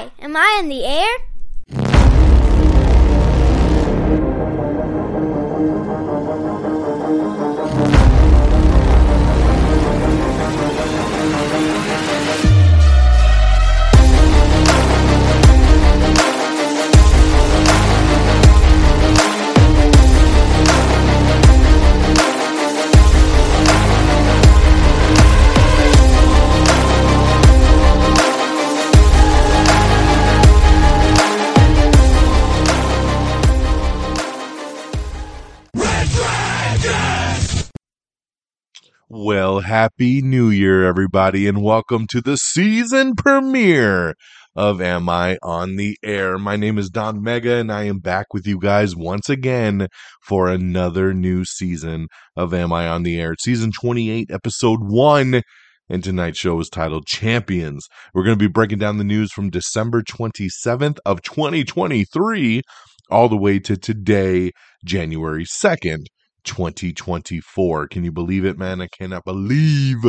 Hi, am I in the air? Happy new year, everybody, and welcome to the season premiere of Am I on the Air? My name is Don Mega, and I am back with you guys once again for another new season of Am I on the Air? Season 28, episode 1, and tonight's show is titled Champions. We're going to be breaking down the news from December 27th of 2023 all the way to today, January 2nd. 2024. Can you believe it, man? I cannot believe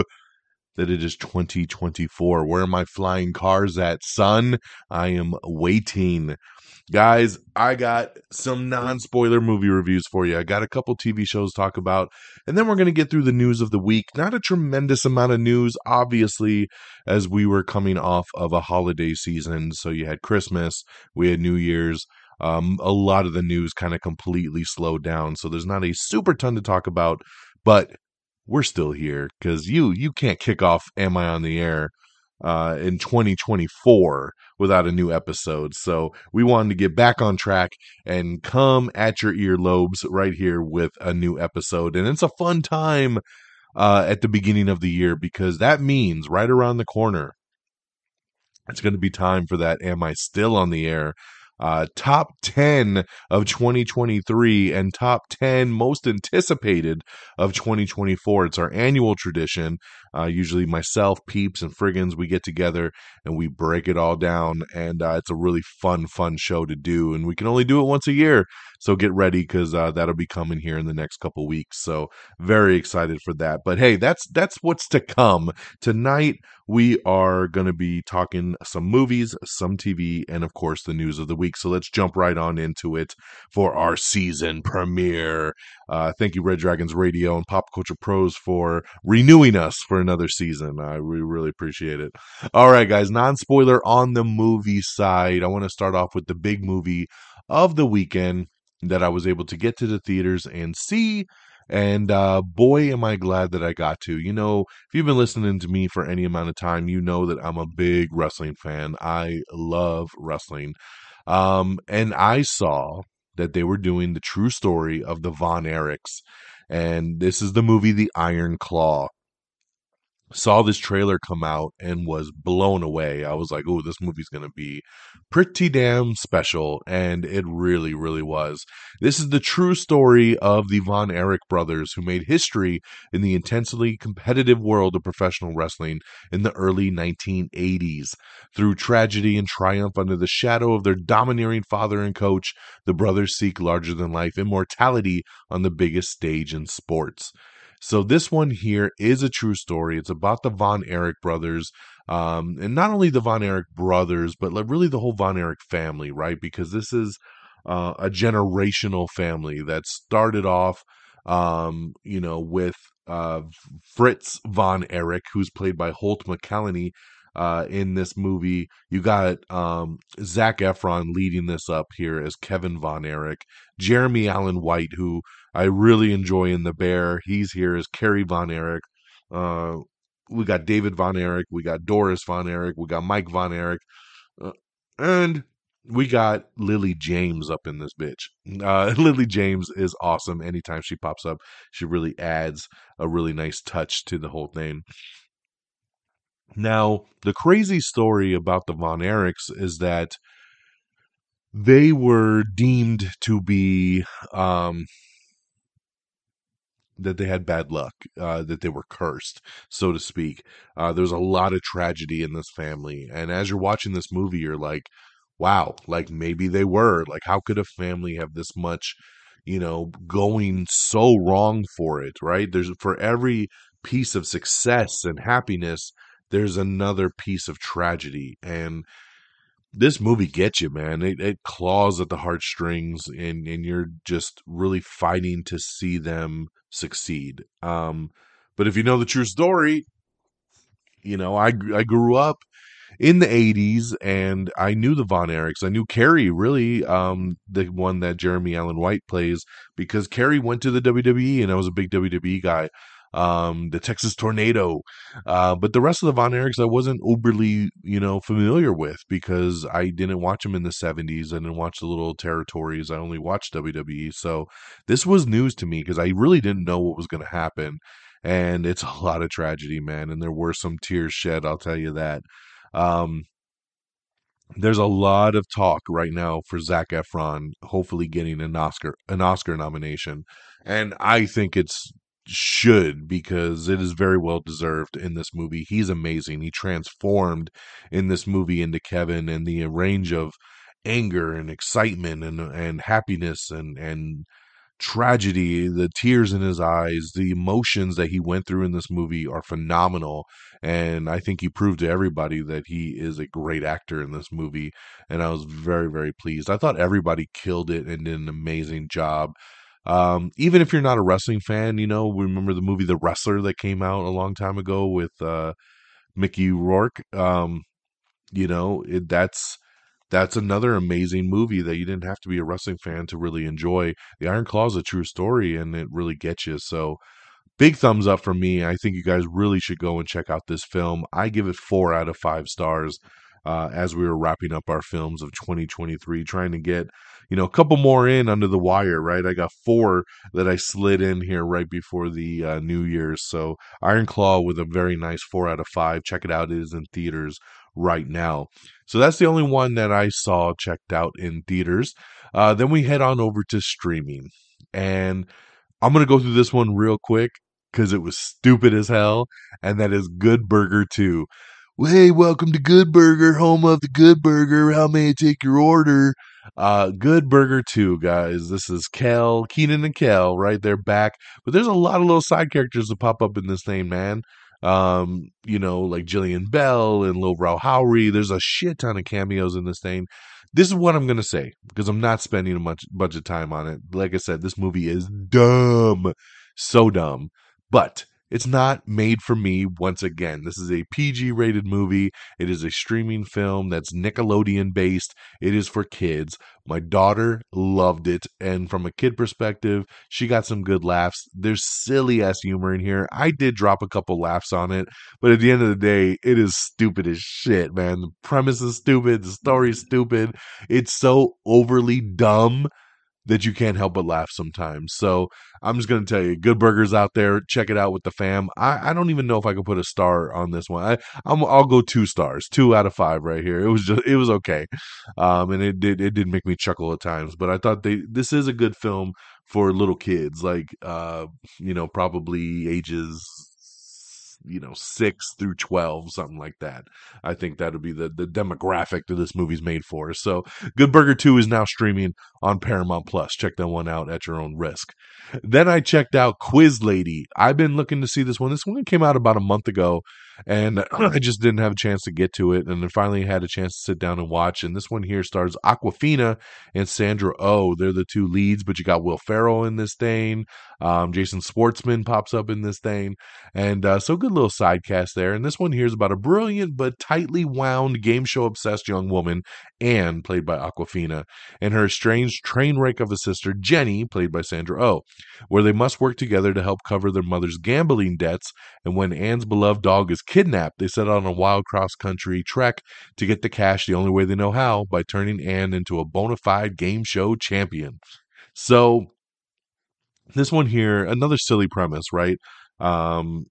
that it is 2024. Where are my flying cars at, son? I am waiting. Guys, I got some non spoiler movie reviews for you. I got a couple TV shows to talk about, and then we're going to get through the news of the week. Not a tremendous amount of news, obviously, as we were coming off of a holiday season. So you had Christmas, we had New Year's um, a lot of the news kind of completely slowed down. So there's not a super ton to talk about, but we're still here because you you can't kick off Am I on the Air uh, in 2024 without a new episode. So we wanted to get back on track and come at your earlobes right here with a new episode, and it's a fun time. Uh, at the beginning of the year, because that means right around the corner, it's going to be time for that. Am I still on the air? Uh, top 10 of 2023 and top 10 most anticipated of 2024. It's our annual tradition. Uh, usually, myself, Peeps, and Friggins, we get together and we break it all down. And uh, it's a really fun, fun show to do. And we can only do it once a year. So get ready because uh, that'll be coming here in the next couple weeks. So very excited for that. But hey, that's that's what's to come tonight. We are going to be talking some movies, some TV, and of course the news of the week. So let's jump right on into it for our season premiere. Uh, thank you, Red Dragons Radio and Pop Culture Pros, for renewing us for another season. I we really appreciate it. All right, guys, non spoiler on the movie side. I want to start off with the big movie of the weekend that I was able to get to the theaters and see. And uh, boy, am I glad that I got to. You know, if you've been listening to me for any amount of time, you know that I'm a big wrestling fan. I love wrestling. Um, and I saw that they were doing the true story of the Von Erichs. And this is the movie The Iron Claw saw this trailer come out and was blown away. I was like, oh, this movie's going to be pretty damn special. And it really, really was. This is the true story of the Von Erich brothers who made history in the intensely competitive world of professional wrestling in the early 1980s. Through tragedy and triumph under the shadow of their domineering father and coach, the brothers seek larger than life immortality on the biggest stage in sports. So this one here is a true story. It's about the Von Erich brothers, um, and not only the Von Erich brothers, but really the whole Von Erich family, right? Because this is uh, a generational family that started off, um, you know, with uh, Fritz Von Erich, who's played by Holt McCallany. Uh, in this movie, you got um, Zac Efron leading this up here as Kevin Von Erich, Jeremy Allen White, who I really enjoy in The Bear. He's here as Kerry Von Erich. Uh, we got David Von Erich. We got Doris Von Erich. We got Mike Von Erich. Uh, and we got Lily James up in this bitch. Uh, Lily James is awesome. Anytime she pops up, she really adds a really nice touch to the whole thing. Now, the crazy story about the Von Erichs is that they were deemed to be um, that they had bad luck, uh, that they were cursed, so to speak. Uh, there's a lot of tragedy in this family, and as you're watching this movie, you're like, "Wow!" Like maybe they were. Like, how could a family have this much, you know, going so wrong for it? Right? There's for every piece of success and happiness, there's another piece of tragedy, and this movie gets you, man. It, it claws at the heartstrings, and and you're just really fighting to see them succeed. Um, but if you know the true story, you know I I grew up in the 80s and I knew the Von Erichs. I knew Kerry really um the one that Jeremy Allen White plays because Kerry went to the WWE and I was a big WWE guy. Um the Texas Tornado. Uh but the rest of the Von Erichs I wasn't overly, you know, familiar with because I didn't watch them in the 70s. I didn't watch the little territories. I only watched WWE. So this was news to me because I really didn't know what was going to happen and it's a lot of tragedy, man. And there were some tears shed, I'll tell you that. Um, there's a lot of talk right now for Zac Efron hopefully getting an Oscar an Oscar nomination, and I think it's should because it is very well deserved in this movie. He's amazing. He transformed in this movie into Kevin and the range of anger and excitement and and happiness and and tragedy, the tears in his eyes, the emotions that he went through in this movie are phenomenal. And I think he proved to everybody that he is a great actor in this movie. And I was very, very pleased. I thought everybody killed it and did an amazing job. Um, even if you're not a wrestling fan, you know, remember the movie The Wrestler that came out a long time ago with uh, Mickey Rourke. Um, you know, it, that's that's another amazing movie that you didn't have to be a wrestling fan to really enjoy. The Iron Claw is a true story and it really gets you. So big thumbs up from me. I think you guys really should go and check out this film. I give it four out of five stars. Uh, as we were wrapping up our films of 2023, trying to get, you know, a couple more in under the wire, right? I got four that I slid in here right before the uh, New Year's. So Iron Claw with a very nice four out of five. Check it out. It is in theaters right now. So that's the only one that I saw checked out in theaters. Uh, then we head on over to streaming. And I'm going to go through this one real quick because it was stupid as hell. And that is Good Burger 2. Hey, welcome to Good Burger, home of the Good Burger. How may I take your order? Uh, Good Burger 2, guys. This is Kel, Keenan and Kel, right? They're back. But there's a lot of little side characters that pop up in this thing, man um, you know, like Jillian Bell and Lil Rel Howery. There's a shit ton of cameos in this thing. This is what I'm gonna say because I'm not spending a much bunch of time on it. Like I said, this movie is dumb, so dumb. But it's not made for me once again. This is a PG rated movie. It is a streaming film that's Nickelodeon based. It is for kids. My daughter loved it. And from a kid perspective, she got some good laughs. There's silly ass humor in here. I did drop a couple laughs on it, but at the end of the day, it is stupid as shit, man. The premise is stupid. The story is stupid. It's so overly dumb that you can't help but laugh sometimes. So I'm just gonna tell you, good burgers out there. Check it out with the fam. I, I don't even know if I could put a star on this one. I I'm, I'll go two stars, two out of five right here. It was just it was okay, um, and it did it did make me chuckle at times. But I thought they this is a good film for little kids, like uh, you know, probably ages you know six through 12 something like that. I think that would be the, the demographic that this movie's made for. So good burger 2 is now streaming on paramount plus. Check that one out at your own risk. Then i checked out quiz lady. I've been looking to see this one. This one came out about a month ago and i just didn't have a chance to get to it and then finally had a chance to sit down and watch and this one here stars Awkwafina and sandra oh they're the two leads but you got will ferrell in this thing um, jason schwartzman pops up in this thing and uh, so good little side cast there. And this one here is about a brilliant but tightly wound game show obsessed young woman, Anne, played by Awkwafina, and her estranged train wreck of a sister, Jenny, played by Sandra Oh, where they must work together to help cover their mother's gambling debts. And when Anne's beloved dog is kidnapped, they set out on a wild cross country trek to get the cash the only way they know how by turning Anne into a bona fide game show champion. So, this one here, another silly premise, right? Um,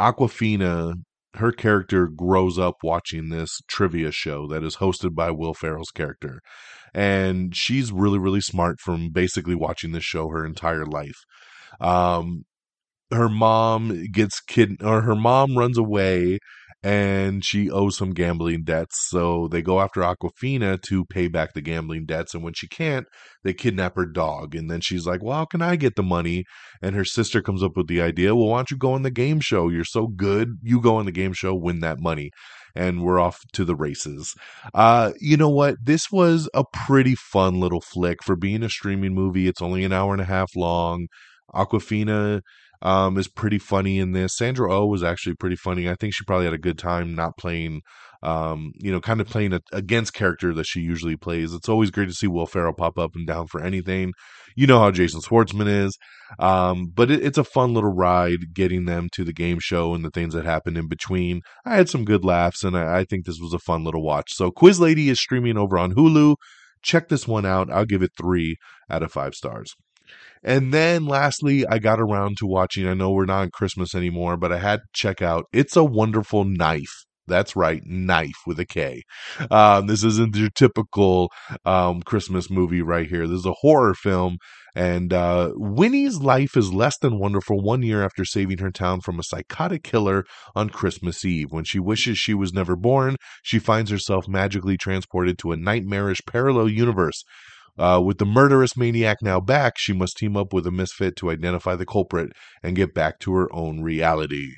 Awkwafina, her character grows up watching this trivia show that is hosted by Will Ferrell's character. And she's really, really smart from basically watching this show her entire life. Um, her mom gets kid or her mom runs away and she owes some gambling debts. So they go after Awkwafina to pay back the gambling debts. And when she can't, they kidnap her dog. And then she's like, Well, how can I get the money? And her sister comes up with the idea, Well, why don't you go on the game show? You're so good. You go on the game show, win that money. and we're off to the races. Uh, you know what? This was a pretty fun little flick for being a streaming movie. It's only an hour and a half long. Awkwafina um, is pretty funny in this. Sandra O oh was actually pretty funny. I think she probably had a good time not playing, um, you know, kind of playing a, against character that she usually plays. It's always great to see Will Ferrell pop up and down for anything. You know how Jason Schwartzman is, um, but it, it's a fun little ride getting them to the game show and the things that happened in between. I had some good laughs, and I, I think this was a fun little watch. So, Quiz Lady is streaming over on Hulu. Check this one out. I'll give it three out of five stars. And then lastly, I got around to watching, I know we're not on Christmas anymore, but I had to check out It's a Wonderful Knife. That's right, knife with a K. Um, this isn't your typical um, Christmas movie right here. This is a horror film, and uh, Winnie's life is less than wonderful one year after saving her town from a psychotic killer on Christmas Eve. When she wishes she was never born, she finds herself magically transported to a nightmarish parallel universe uh, with the murderous maniac now back, she must team up with a misfit to identify the culprit and get back to her own reality.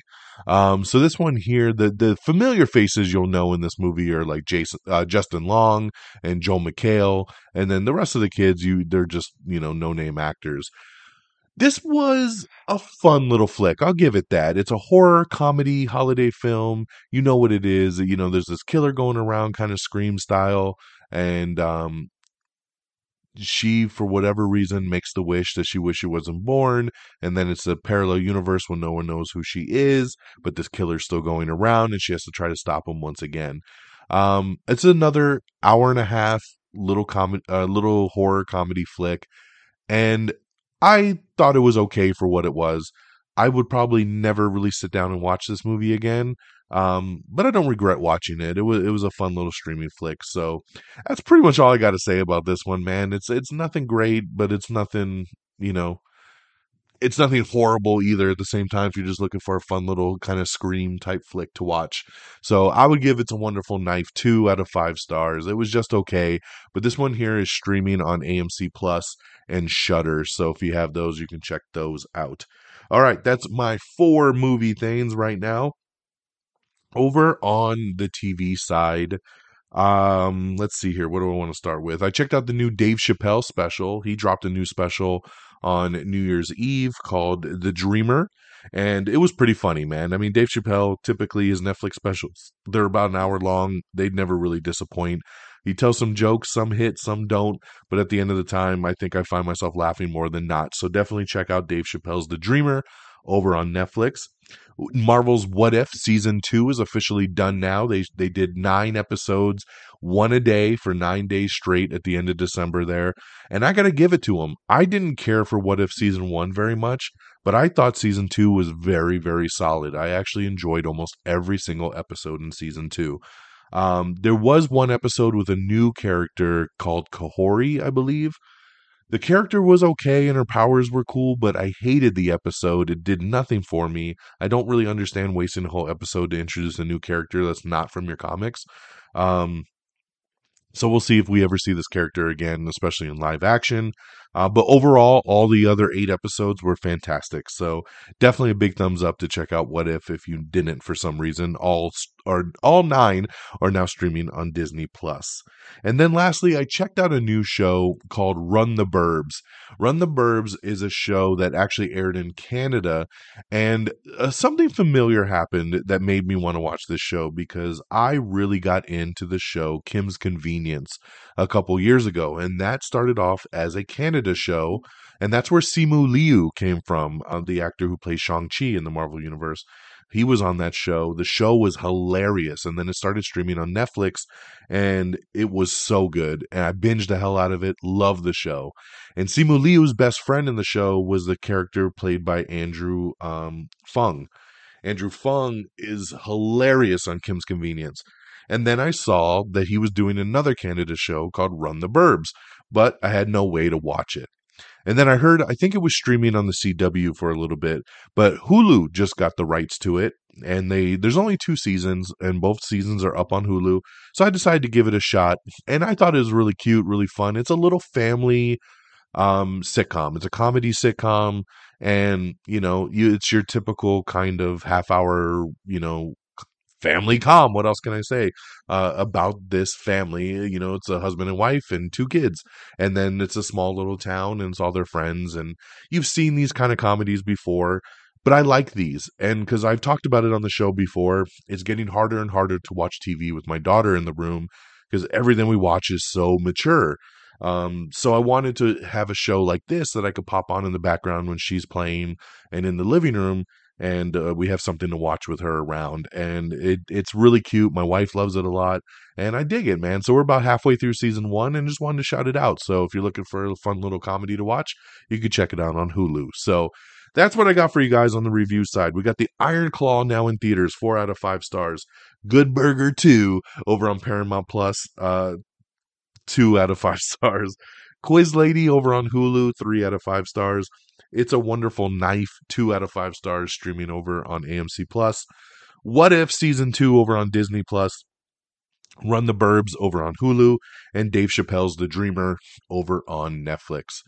Um, so this one here, the the familiar faces you'll know in this movie are like Jason, uh, Justin Long, and Joel McHale, and then the rest of the kids, you they're just you know no name actors. This was a fun little flick. I'll give it that. It's a horror comedy holiday film. You know what it is. You know, there's this killer going around, kind of scream style, and um, she, for whatever reason, makes the wish that she wish she wasn't born, and then it's a parallel universe when no one knows who she is, but this killer's still going around, and she has to try to stop him once again. Um, it's another hour and a half little com- uh, little horror comedy flick, and I thought it was okay for what it was. I would probably never really sit down and watch this movie again. Um, but I don't regret watching it. It was it was a fun little streaming flick. So that's pretty much all I got to say about this one, man. It's it's nothing great, but it's nothing you know. It's nothing horrible either. At the same time, if you're just looking for a fun little kind of scream type flick to watch, so I would give It's a Wonderful Knife two out of five stars. It was just okay, but this one here is streaming on AMC Plus and Shudder. So if you have those, you can check those out. All right, that's my four movie things right now over on the TV side, um, let's see here. What do I want to start with? I checked out the new Dave Chappelle special. He dropped a new special on New Year's Eve called The Dreamer. And it was pretty funny, man. I mean, Dave Chappelle typically his Netflix specials, they're about an hour long. They'd never really disappoint. He tells some jokes, some hit, some don't. But at the end of the time, I think I find myself laughing more than not. So definitely check out Dave Chappelle's The Dreamer over on Netflix. Marvel's What If season two is officially done now. They they did nine episodes, one a day for nine days straight at the end of December there, and I got to give it to them. I didn't care for What If season one very much, but I thought season two was very very solid. I actually enjoyed almost every single episode in season two. Um, there was one episode with a new character called Kahhori, I believe the character was okay and her powers were cool, but I hated the episode. It did nothing for me. I don't really understand wasting a whole episode to introduce a new character that's not from your comics. Um, so we'll see if we ever see this character again, especially in live action. Uh, but overall, all the other eight episodes were fantastic. So definitely a big thumbs up to check out What If if you didn't for some reason. All all nine are now streaming on Disney Plus. And then lastly, I checked out a new show called Run the Burbs. Run the Burbs is a show that actually aired in Canada, and uh, something familiar happened that made me want to watch this show because I really got into the show Kim's Convenience a couple years ago, and that started off as a Canada show, and that's where Simu Liu came from, uh, the actor who plays Shang Chi in the Marvel Universe. He was on that show. The show was hilarious, and then it started streaming on Netflix, and it was so good. And I binged the hell out of it. Loved the show. And Simu Liu's best friend in the show was the character played by Andrew um, Phung. Andrew Phung is hilarious on Kim's Convenience. And then I saw that he was doing another Canada show called Run the Burbs, but I had no way to watch it. And then I heard, I think it was streaming on the CW for a little bit, but Hulu just got the rights to it. And they, there's only two seasons, and both seasons are up on Hulu. So I decided to give it a shot. And I thought it was really cute, really fun. It's a little family um sitcom. It's a comedy sitcom and you know, you it's your typical kind of half hour, you know, family com. What else can I say uh, about this family? You know, it's a husband and wife and two kids, and then it's a small little town and it's all their friends. And you've seen these kind of comedies before, but I like these. And because I've talked about it on the show before, it's getting harder and harder to watch TV with my daughter in the room because everything we watch is so mature. Um, so I wanted to have a show like this that I could pop on in the background when she's playing and in the living room and uh, we have something to watch with her around and it it's really cute my wife loves it a lot and i dig it man so we're about halfway through season one and just wanted to shout it out so if you're looking for a fun little comedy to watch you could check it out on hulu so that's what i got for you guys on the review side we got the iron claw now in theaters four out of five stars good burger 2 over on paramount plus uh two out of five stars quiz lady over on hulu three out of five stars it's a Wonderful Knife, two out of five stars, streaming over on AMC Plus. What If season two over on Disney Plus. Run the Burbs over on Hulu, and Dave Chappelle's The Dreamer over on Netflix.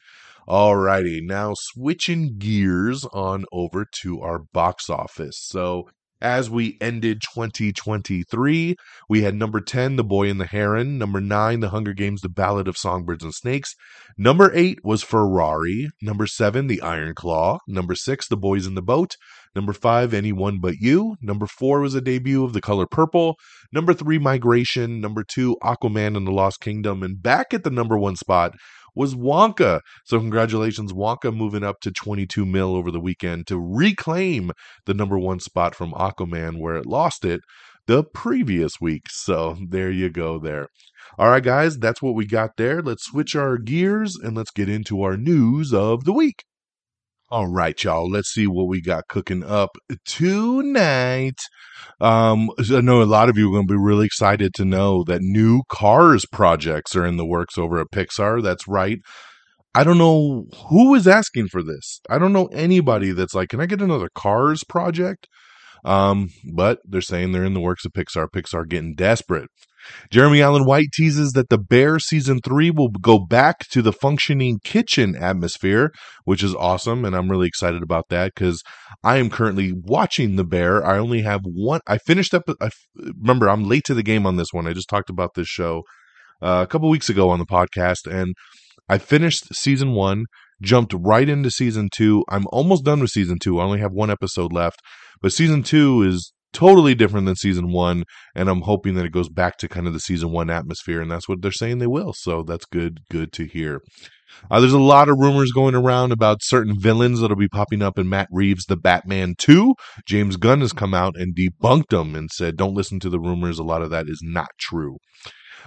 Alrighty, now switching gears on over to our box office. So as we ended 2023, we had number 10, The Boy and the Heron. Number 9, The Hunger Games, The Ballad of Songbirds and Snakes. Number 8 was Ferrari. Number 7, The Iron Claw. Number 6, The Boys in the Boat. Number 5, Anyone But You. Number 4 was a debut of The Color Purple. Number 3, Migration. Number 2, Aquaman and the Lost Kingdom. And back at the number 1 spot was Wonka. So congratulations, Wonka moving up to 22 mil over the weekend to reclaim the number one spot from Aquaman where it lost it the previous week. So there you go there. All right, guys, that's what we got there. Let's switch our gears and let's get into our news of the week. All right, y'all. Let's see what we got cooking up tonight. Um, I know a lot of you are going to be really excited to know that new Cars projects are in the works over at Pixar. That's right. I don't know who is asking for this. I don't know anybody that's like, can I get another Cars project? Um, but they're saying they're in the works of Pixar. Pixar getting desperate. Jeremy Allen White teases that The Bear season three will go back to the functioning kitchen atmosphere, which is awesome. And I'm really excited about that because I am currently watching The Bear. I only have one. I finished up. I, remember, I'm late to the game on this one. I just talked about this show uh, a couple weeks ago on the podcast, and I finished season one, jumped right into season two. I'm almost done with season two. I only have one episode left, but season two is totally different than season one and i'm hoping that it goes back to kind of the season one atmosphere and that's what they're saying they will so that's good good to hear uh, there's a lot of rumors going around about certain villains that'll be popping up in Matt Reeves' The Batman 2. James Gunn has come out and debunked them and said, don't listen to the rumors. A lot of that is not true.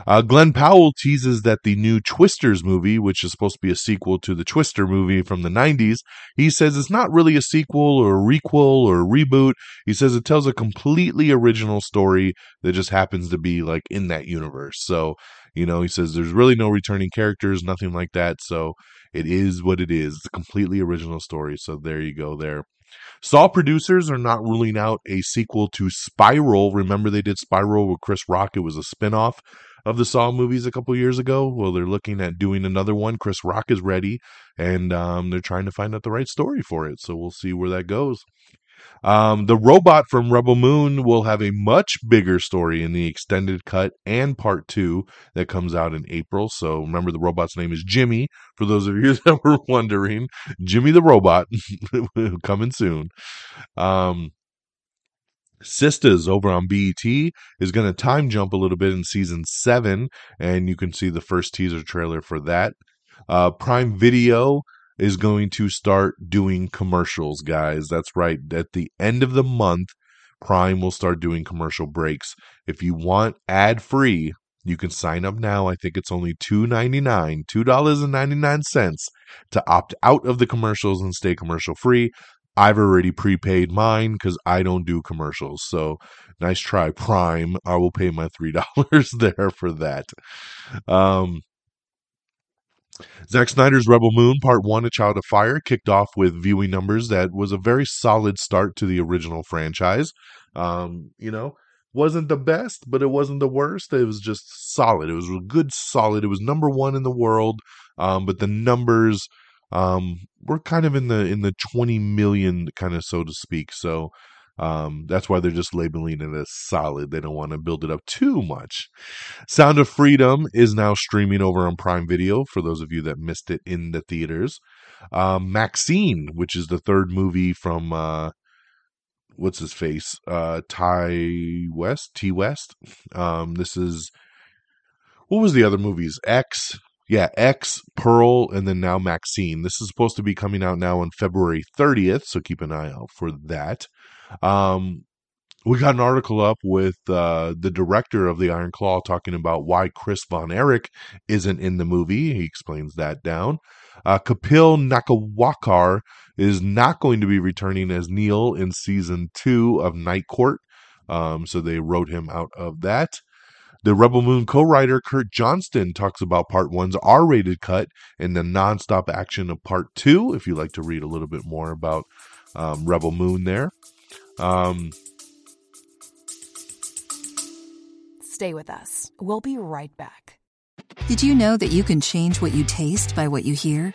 Uh, Glen Powell teases that the new Twisters movie, which is supposed to be a sequel to the Twister movie from the 90s, he says it's not really a sequel or a requel or a reboot. He says it tells a completely original story that just happens to be like in that universe. So, you know, he says there's really no returning characters, nothing like that. So it is what it is. It's a completely original story. So there you go there. Saw producers are not ruling out a sequel to Spiral. Remember they did Spiral with Chris Rock? It was a spinoff of the Saw movies a couple years ago. Well, they're looking at doing another one. Chris Rock is ready, and um, they're trying to find out the right story for it. So we'll see where that goes. Um, the robot from Rebel Moon will have a much bigger story in the extended cut and part two that comes out in April. So remember, the robot's name is Jimmy. For those of you that were wondering, Jimmy the robot coming soon. Um, Sisters over on BET is going to time jump a little bit in season seven, and you can see the first teaser trailer for that. Uh, Prime Video is going to start doing commercials, guys. That's right. At the end of the month, Prime will start doing commercial breaks. If you want ad free, you can sign up now. I think it's only $2.99, $2.99 to opt out of the commercials and stay commercial free. I've already prepaid mine because I don't do commercials. So nice try, Prime. I will pay my three dollars there for that. Um, Zack Snyder's Rebel Moon Part 1 A Child of Fire kicked off with viewing numbers that was a very solid start to the original franchise. Um, you know, wasn't the best, but it wasn't the worst. It was just solid. It was good solid. It was number 1 in the world. Um, but the numbers um, we're kind of in the in the 20 million kind of so to speak. So Um, that's why they're just labeling it as solid. They don't want to build it up too much. Sound of Freedom is now streaming over on Prime Video for those of you that missed it in the theaters. Um, MaXXXine, which is the third movie from uh, what's his face, uh, Ti West, T West. Um, this is what was the other movies? X, yeah, X, Pearl, and then now MaXXXine. This is supposed to be coming out now on February 30th, so keep an eye out for that. Um, we got an article up with uh, the director of the Iron Claw talking about why Chris Von Erich isn't in the movie. He explains that down. Uh, Kapil Talwalkar is not going to be returning as Neil in season two of Night Court. Um, so they wrote him out of that. The Rebel Moon co writer Kurt Johnstad talks about part one's R rated cut and the nonstop action of part two, if you'd like to read a little bit more about um, Rebel Moon there. Um, Stay with us. We'll be right back. Did you know that you can change what you taste by what you hear?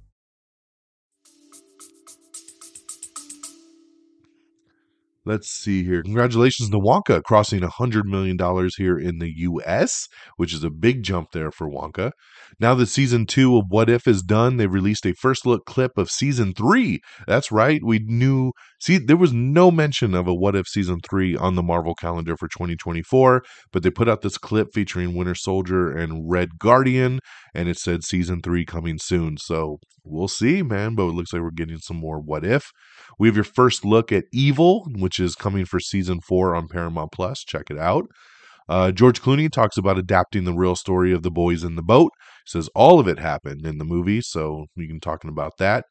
Let's see here. Congratulations to Wonka crossing $100 million here in the US, which is a big jump there for Wonka. Now that season two of What If is done, they released a first look clip of season three. That's right. We knew, see, there was no mention of a What If season three on the Marvel calendar for 2024, but they put out this clip featuring Winter Soldier and Red Guardian, and it said season three coming soon. So we'll see, man, but it looks like we're getting some more What If. We have your first look at Evil, which is coming for season four on Paramount Plus. Check it out. Uh, George Clooney talks about adapting the real story of the boys in the boat. He Says all of it happened in the movie, so you can talking about that.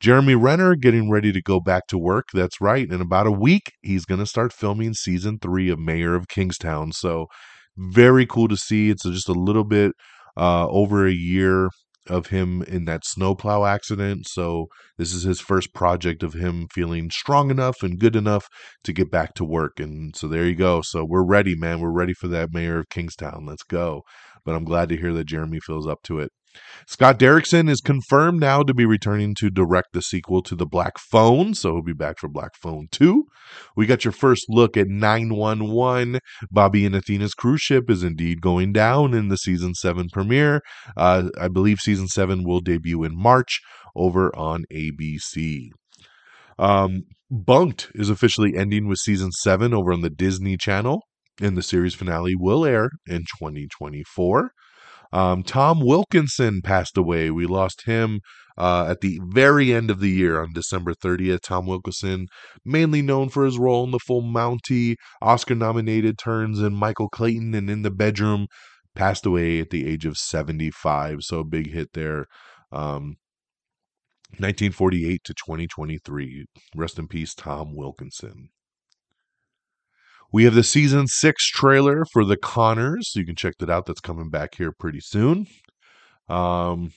Jeremy Renner getting ready to go back to work. That's right. In about a week, he's going to start filming season three of Mayor of Kingstown. So very cool to see. It's just a little bit uh, over a year of him in that snowplow accident. So this is his first project of him feeling strong enough and good enough to get back to work. And so there you go. So we're ready, man. We're ready for that mayor of Kingstown. Let's go. But I'm glad to hear that Jeremy feels up to it. Scott Derrickson is confirmed now to be returning to direct the sequel to The Black Phone, so he'll be back for Black Phone 2. We got your first look at 911. Bobby and Athena's cruise ship is indeed going down in the season 7 premiere. Uh, I believe season 7 will debut in March over on ABC. Um, Bunked is officially ending with season 7 over on the Disney Channel, and the series finale will air in 2024. Um, Tom Wilkinson passed away. We lost him uh, at the very end of the year on December 30th. Tom Wilkinson, mainly known for his role in the Full Monty, Oscar nominated turns in Michael Clayton and In the Bedroom, passed away at the age of 75. So big hit there. Um, 1948 to 2023. Rest in peace, Tom Wilkinson. We have the season six trailer for The Conners. So you can check that out. That's coming back here pretty soon. Um,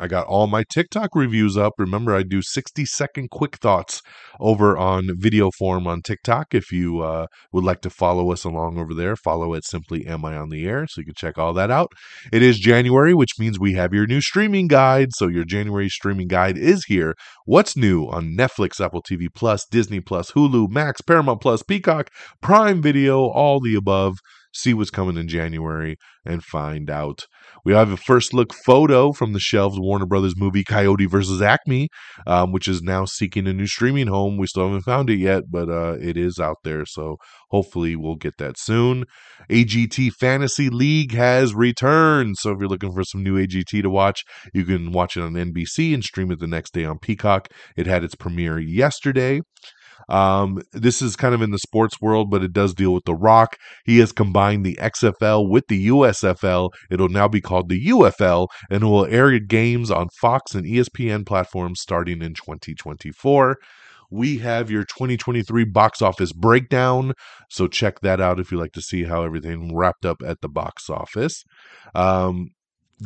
I got all my TikTok reviews up. Remember, I do 60 second quick thoughts over on video form on TikTok. If you uh, would like to follow us along over there, follow it simply Am I on the Air? So you can check all that out. It is January, which means we have your new streaming guide. So your January streaming guide is here. What's new on Netflix, Apple TV Plus, Disney Plus, Hulu, Max, Paramount Plus, Peacock, Prime Video, all the above see what's coming in January, and find out. We have a first look photo from the shelves Warner Brothers movie Coyote versus Acme, um, which is now seeking a new streaming home. We still haven't found it yet, but uh, it is out there. So hopefully we'll get that soon. AGT Fantasy League has returned. So if you're looking for some new AGT to watch, you can watch it on NBC and stream it the next day on Peacock. It had its premiere yesterday. Um, this is kind of in the sports world, but it does deal with The Rock. He has combined the XFL with the USFL. It'll now be called the UFL, and it will air games on Fox and ESPN platforms starting in 2024. we have your 2023 box office breakdown. So check that out if you like to see how everything wrapped up at the box office. Um,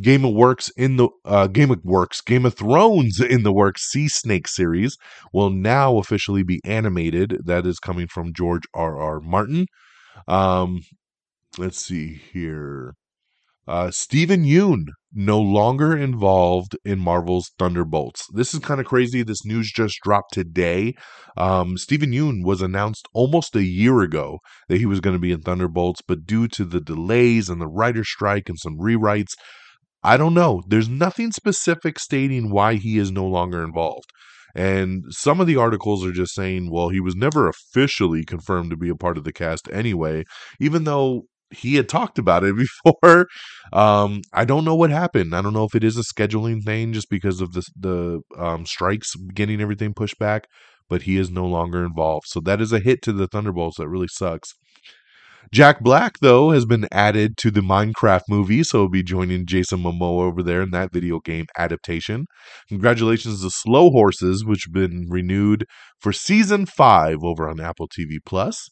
Game of Works in the uh, Game of Works, Game of Thrones in the Works Sea Snake series will now officially be animated. That is coming from George R. R. Martin. Um, let's see here. Uh, Steven Yeun no longer involved in Marvel's Thunderbolts. This is kind of crazy. This news just dropped today. Um, Steven Yeun was announced almost a year ago that he was going to be in Thunderbolts, but due to the delays and the writer strike and some rewrites, I don't know. There's nothing specific stating why he is no longer involved. And some of the articles are just saying, well, he was never officially confirmed to be a part of the cast anyway, even though he had talked about it before. Um, I don't know what happened. I don't know if it is a scheduling thing just because of the the um, strikes getting everything pushed back, but he is no longer involved. So that is a hit to the Thunderbolts. That really sucks. Jack Black, though, has been added to the Minecraft movie, so he'll be joining Jason Momoa over there in that video game adaptation. Congratulations to Slow Horses, which have been renewed for season five over on Apple TV Plus.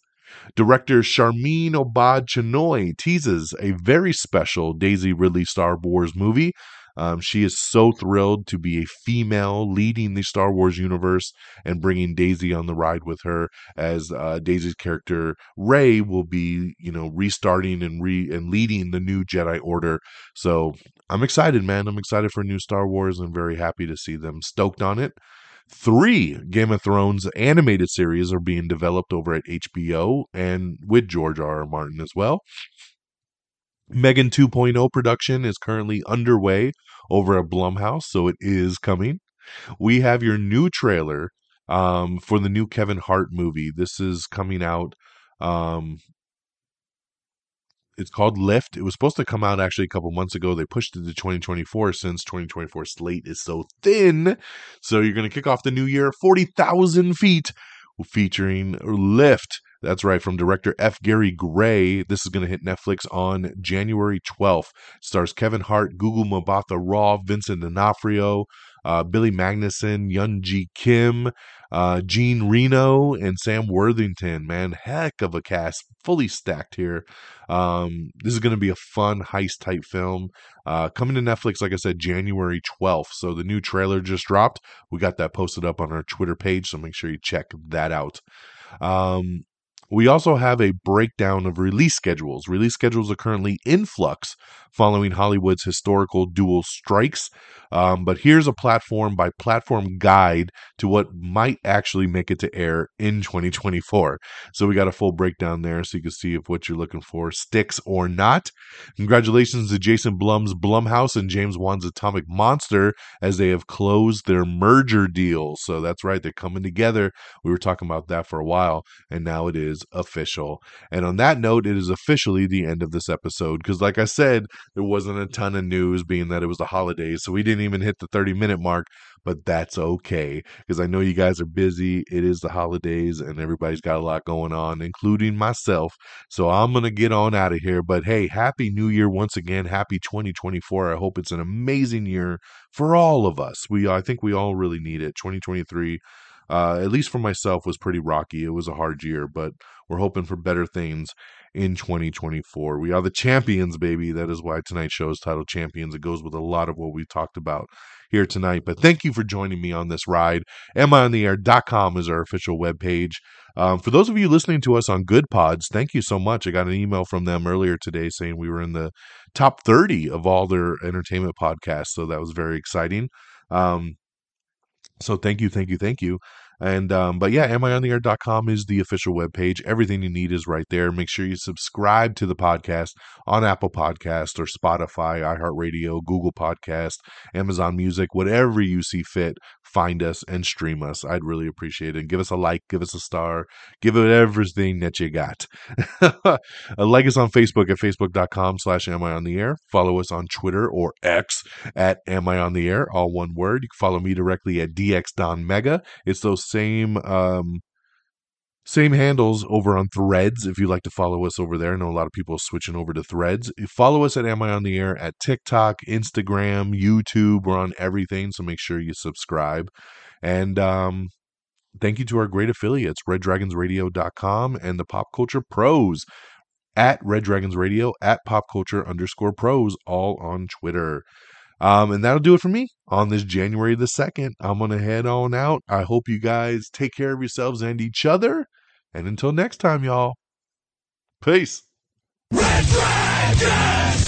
Director Sharmeen Obaid-Chinoy teases a very special Daisy Ridley Star Wars movie. Um, she is so thrilled to be a female leading the Star Wars universe and bringing Daisy on the ride with her, as uh, Daisy's character Rey will be, you know, restarting and re and leading the new Jedi Order. So I'm excited, man. I'm excited for new Star Wars and very happy to see them stoked on it. Three Game of Thrones animated series are being developed over at HBO and with George R. R. Martin as well. Megan 2.0 production is currently underway over at Blumhouse, so it is coming. We have your new trailer um, for the new Kevin Hart movie. This is coming out um, it's called Lift. It was supposed to come out actually a couple months ago. They pushed it to 2024 since 2024 slate is so thin. So you're going to kick off the new year 40,000 feet featuring Lift. That's right, from director F. Gary Gray. This is going to hit Netflix on January 12th. Stars Kevin Hart, Gugu Mbatha Raw, Vincent D'Onofrio, uh, Billy Magnussen, Yoon-ji Kim, uh, Jean Reno, and Sam Worthington. Man, heck of a cast, fully stacked here. Um, this is going to be a fun heist type film. Uh, coming to Netflix, like I said, January 12th. So the new trailer just dropped. We got that posted up on our Twitter page, so make sure you check that out. Um, we also have a breakdown of release schedules. Release schedules are currently in flux following Hollywood's historical dual strikes. Um, but here's a platform by platform guide to what might actually make it to air in 2024. So we got a full breakdown there so you can see if what you're looking for sticks or not. Congratulations to Jason Blum's Blumhouse and James Wan's Atomic Monster as they have closed their merger deal. So that's right, they're coming together. We were talking about that for a while, and now it is official. And on that note, it is officially the end of this episode because, like I said, there wasn't a ton of news being that it was the holidays. So we didn't even hit the 30 minute mark, but that's okay because I know you guys are busy. It is the holidays and everybody's got a lot going on, including myself. So I'm going to get on out of here. But hey, Happy New Year once again. Happy 2024. I hope it's an amazing year for all of us. We, I think we all really need it. 2023 uh, at least for myself, was pretty rocky. It was a hard year, but we're hoping for better things in 2024. We are the champions, baby. That is why tonight's show is titled Champions. It goes with a lot of what we talked about here tonight. But thank you for joining me on this ride. AmIOnTheAir.com is our official webpage. Um, for those of you listening to us on Goodpods, thank you so much. I got an email from them earlier today saying we were in the top 30 of all their entertainment podcasts. So that was very exciting. Um, so thank you, thank you, thank you. And um, but yeah, amiontheair.com is the official webpage. Everything you need is right there. Make sure you subscribe to the podcast on Apple Podcast or Spotify, iHeartRadio, Google Podcast, Amazon Music, whatever you see fit. Find us and stream us. I'd really appreciate it. And give us a like, give us a star, give it everything that you got. like us on Facebook at facebook.com slash am I on the air. Follow us on Twitter or X at am I on the air, all one word. You can follow me directly at dxdonmega. It's those same um, same handles over on Threads if you'd like to follow us over there. I know a lot of people switching over to Threads. Follow us at Am I on the Air at TikTok, Instagram, YouTube. We're on everything, so make sure you subscribe. And um, thank you to our great affiliates, reddragonsradio.com and the Pop Culture Pros at Red Dragons Radio, at Pop Culture underscore pros, all on Twitter. Um, and that'll do it for me on this January the 2nd. I'm going to head on out. I hope you guys take care of yourselves and each other. And until next time, y'all, peace. Red Dragon!